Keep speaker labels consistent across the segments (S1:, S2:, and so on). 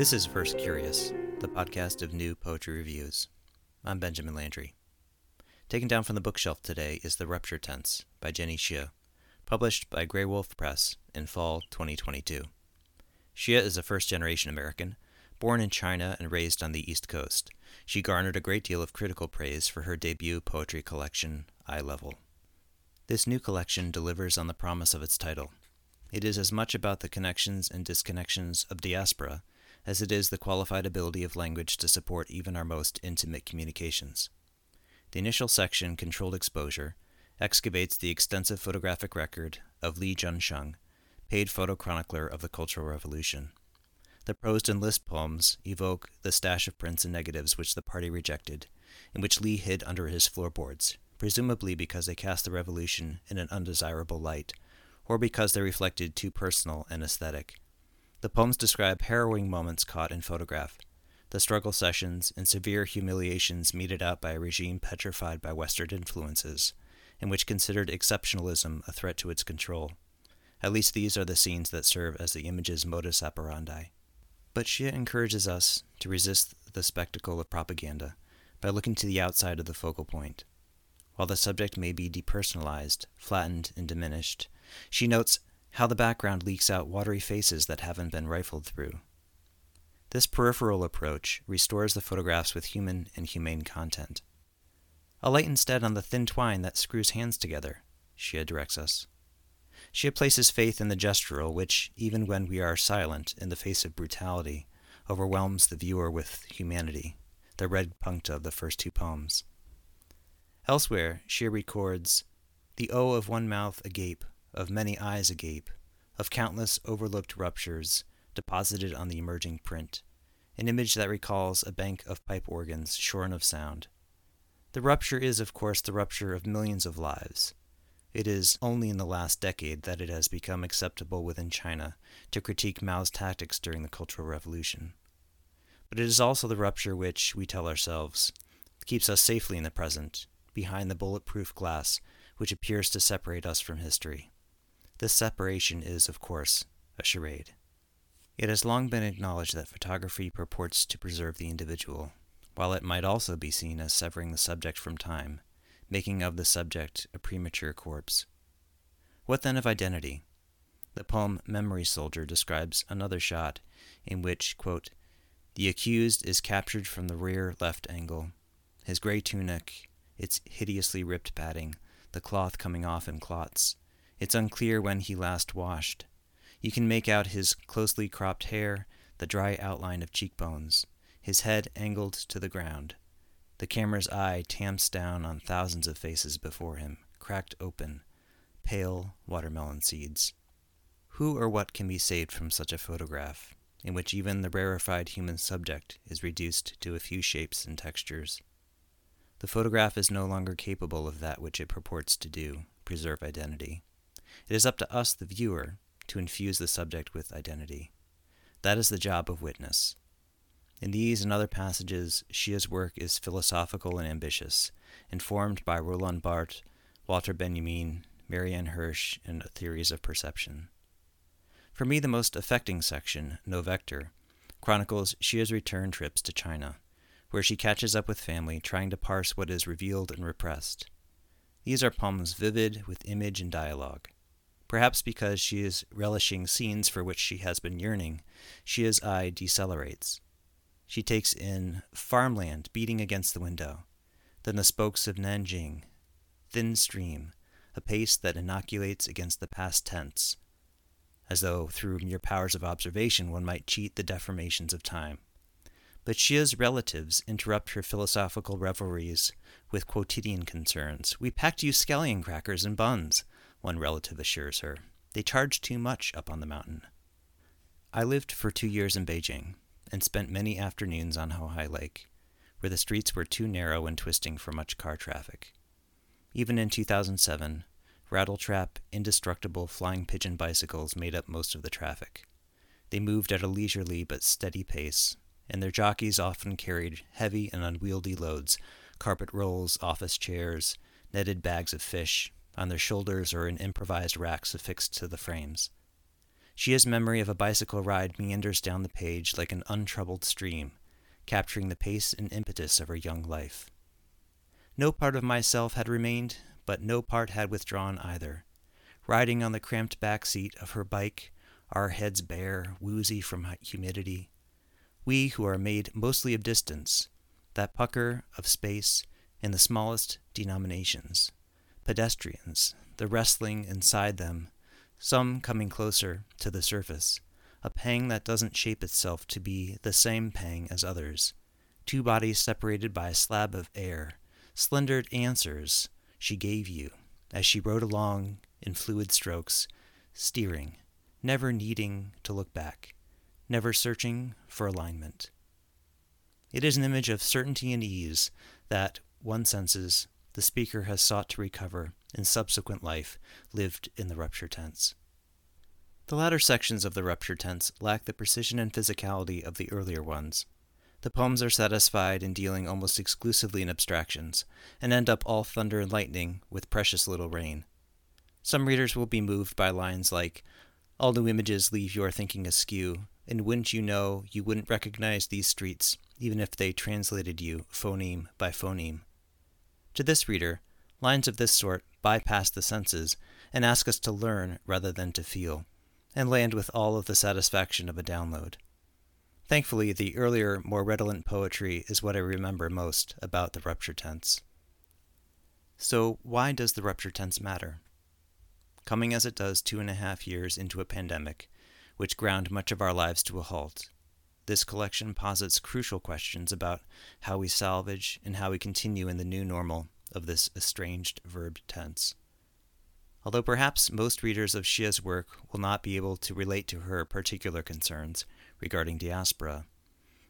S1: This is Verse Curious, the podcast of new poetry reviews. I'm Benjamin Landry. Taken down from the bookshelf today is The Rupture Tense by Jenny Xie, published by Graywolf Press in fall 2022. Xie is a first generation American, born in China and raised on the East Coast. She garnered a great deal of critical praise for her debut poetry collection, Eye Level. This new collection delivers on the promise of its title. It is as much about the connections and disconnections of diaspora as it is the qualified ability of language to support even our most intimate communications. The initial section, Controlled Exposure, excavates the extensive photographic record of Li Zhensheng, paid photochronicler of the Cultural Revolution. The prosed and list poems evoke the stash of prints and negatives which the party rejected, and which Li hid under his floorboards, presumably because they cast the revolution in an undesirable light, or because they reflected too personal an aesthetic. The poems describe harrowing moments caught in photograph, the struggle sessions and severe humiliations meted out by a regime petrified by Western influences, and which considered exceptionalism a threat to its control. At least these are the scenes that serve as the image's modus operandi. But Xie encourages us to resist the spectacle of propaganda by looking to the outside of the focal point. While the subject may be depersonalized, flattened, and diminished, she notes how the background leaks out watery faces that haven't been rifled through. This peripheral approach restores the photographs with human and humane content. A light instead on the thin twine that screws hands together, Xie directs us. Xie places faith in the gestural, which, even when we are silent in the face of brutality, overwhelms the viewer with humanity, the red puncta of the first two poems. Elsewhere, Xie records, The O of one mouth agape of many eyes agape, of countless overlooked ruptures deposited on the emerging print, an image that recalls a bank of pipe organs shorn of sound. The rupture is, of course, the rupture of millions of lives. It is only in the last decade that it has become acceptable within China to critique Mao's tactics during the Cultural Revolution. But it is also the rupture which, we tell ourselves, keeps us safely in the present, behind the bulletproof glass which appears to separate us from history. This separation is, of course, a charade. It has long been acknowledged that photography purports to preserve the individual, while it might also be seen as severing the subject from time, making of the subject a premature corpse. What then of identity? The poem Memory Soldier describes another shot in which, quote, the accused is captured from the rear left angle. His gray tunic, its hideously ripped padding, the cloth coming off in clots, it's unclear when he last washed. You can make out his closely cropped hair, the dry outline of cheekbones, his head angled to the ground. The camera's eye tamps down on thousands of faces before him, cracked open, pale watermelon seeds. Who or what can be saved from such a photograph, in which even the rarefied human subject is reduced to a few shapes and textures? The photograph is no longer capable of that which it purports to do preserve identity. It is up to us, the viewer, to infuse the subject with identity. That is the job of witness. In these and other passages, Xie's work is philosophical and ambitious, informed by Roland Barthes, Walter Benjamin, Marianne Hirsch, and theories of perception. For me, the most affecting section, No Vector, chronicles Xie's return trips to China, where she catches up with family trying to parse what is revealed and repressed. These are poems vivid with image and dialogue. Perhaps because she is relishing scenes for which she has been yearning, Xie's eye decelerates. She takes in farmland beating against the window, then the spokes of Nanjing, thin stream, a pace that inoculates against the past tense, as though through mere powers of observation one might cheat the deformations of time. But Xie's relatives interrupt her philosophical revelries with quotidian concerns. We packed you scallion crackers and buns one relative assures her. They charge too much up on the mountain. I lived for two years in Beijing and spent many afternoons on Houhai Lake, where the streets were too narrow and twisting for much car traffic. Even in 2007, rattletrap, indestructible flying pigeon bicycles made up most of the traffic. They moved at a leisurely but steady pace, and their jockeys often carried heavy and unwieldy loads carpet rolls, office chairs, netted bags of fish, on their shoulders or in improvised racks affixed to the frames. Xie's memory of a bicycle ride meanders down the page like an untroubled stream, capturing the pace and impetus of her young life. No part of myself had remained, but no part had withdrawn either. Riding on the cramped back seat of her bike, our heads bare, woozy from humidity, we who are made mostly of distance, that pucker of space in the smallest denominations, pedestrians, the wrestling inside them, some coming closer to the surface, a pang that doesn't shape itself to be the same pang as others, two bodies separated by a slab of air, slendered answers she gave you as she rode along in fluid strokes, steering, never needing to look back, never searching for alignment. It is an image of certainty and ease that, one senses, the speaker has sought to recover in subsequent life lived in the rupture tense. The latter sections of the rupture tense lack the precision and physicality of the earlier ones. The poems are satisfied in dealing almost exclusively in abstractions, and end up all thunder and lightning with precious little rain. Some readers will be moved by lines like, All new images leave your thinking askew, and wouldn't you know you wouldn't recognize these streets, even if they translated you phoneme by phoneme. To this reader, lines of this sort bypass the senses and ask us to learn rather than to feel, and land with all of the satisfaction of a download. Thankfully, the earlier, more redolent poetry is what I remember most about the rupture tense. So, why does the rupture tense matter? Coming as it does two and a half years into a pandemic, which ground much of our lives to a halt. This collection posits crucial questions about how we salvage and how we continue in the new normal of this estranged verb tense. Although perhaps most readers of Xie's work will not be able to relate to her particular concerns regarding diaspora,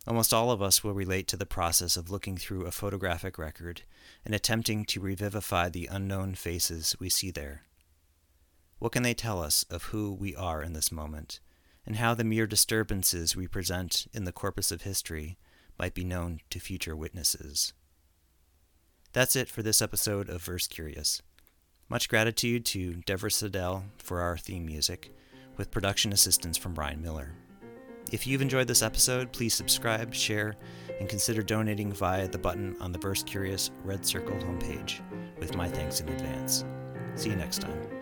S1: almost all of us will relate to the process of looking through a photographic record and attempting to revivify the unknown faces we see there. What can they tell us of who we are in this moment and how the mere disturbances we present in the corpus of history might be known to future witnesses. That's it for this episode of Verse Curious. Much gratitude to Deborah Siddell for our theme music, with production assistance from Brian Miller. If you've enjoyed this episode, please subscribe, share, and consider donating via the button on the Verse Curious Red Circle homepage, with my thanks in advance. See you next time.